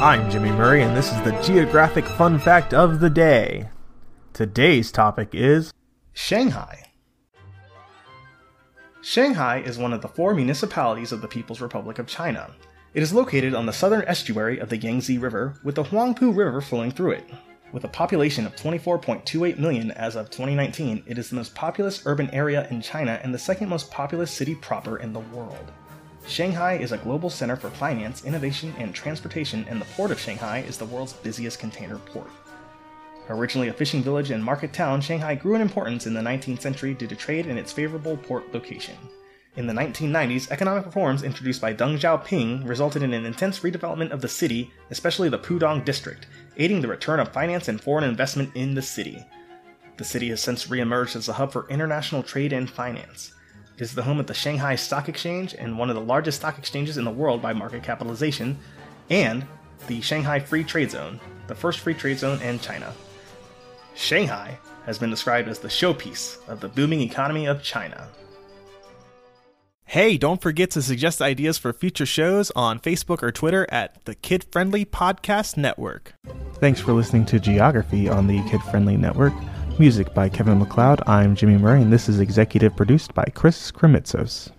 I'm Jimmy Murray, and this is the Geographic Fun Fact of the Day. Today's topic is Shanghai. Shanghai is one of the four municipalities of the People's Republic of China. It is located on the southern estuary of the Yangtze River, with the Huangpu River flowing through it. With a population of 24.28 million as of 2019, it is the most populous urban area in China and the second most populous city proper in the world. Shanghai is a global center for finance, innovation, and transportation, and the port of Shanghai is the world's busiest container port. Originally a fishing village and market town, Shanghai grew in importance in the 19th century due to trade and its favorable port location. In the 1990s, economic reforms introduced by Deng Xiaoping resulted in an intense redevelopment of the city, especially the Pudong district, aiding the return of finance and foreign investment in the city. The city has since re-emerged as a hub for international trade and finance. It is the home of the Shanghai Stock Exchange and one of the largest stock exchanges in the world by market capitalization, and the Shanghai Free Trade Zone, the first free trade zone in China. Shanghai has been described as the showpiece of the booming economy of China. Hey, don't forget to suggest ideas for future shows on Facebook or Twitter at the Kid Friendly Podcast Network. Thanks for listening to Geography on the Kid Friendly Network. Music by Kevin MacLeod. I'm Jimmy Murray, and this is executive produced by Chris Krimitsos.